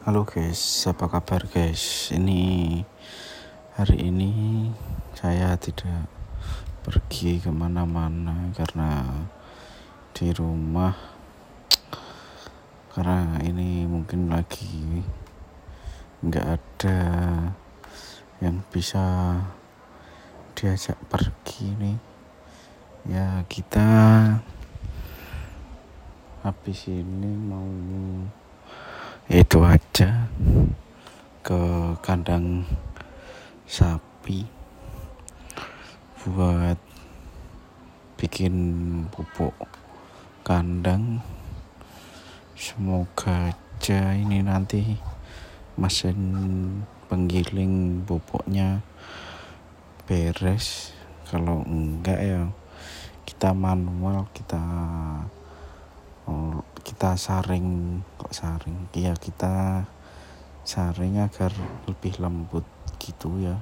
Halo guys, apa kabar guys? Ini hari ini saya tidak pergi ke mana-mana karena di rumah. Karena ini mungkin lagi nggak ada yang bisa diajak pergi nih. Ya kita habis ini mau itu aja. Ke kandang sapi. Buat bikin pupuk kandang. Semoga aja ini nanti mesin penggiling pupuknya beres. Kalau enggak ya kita manual kita kita saring kok saring? Iya kita saring agar lebih lembut gitu ya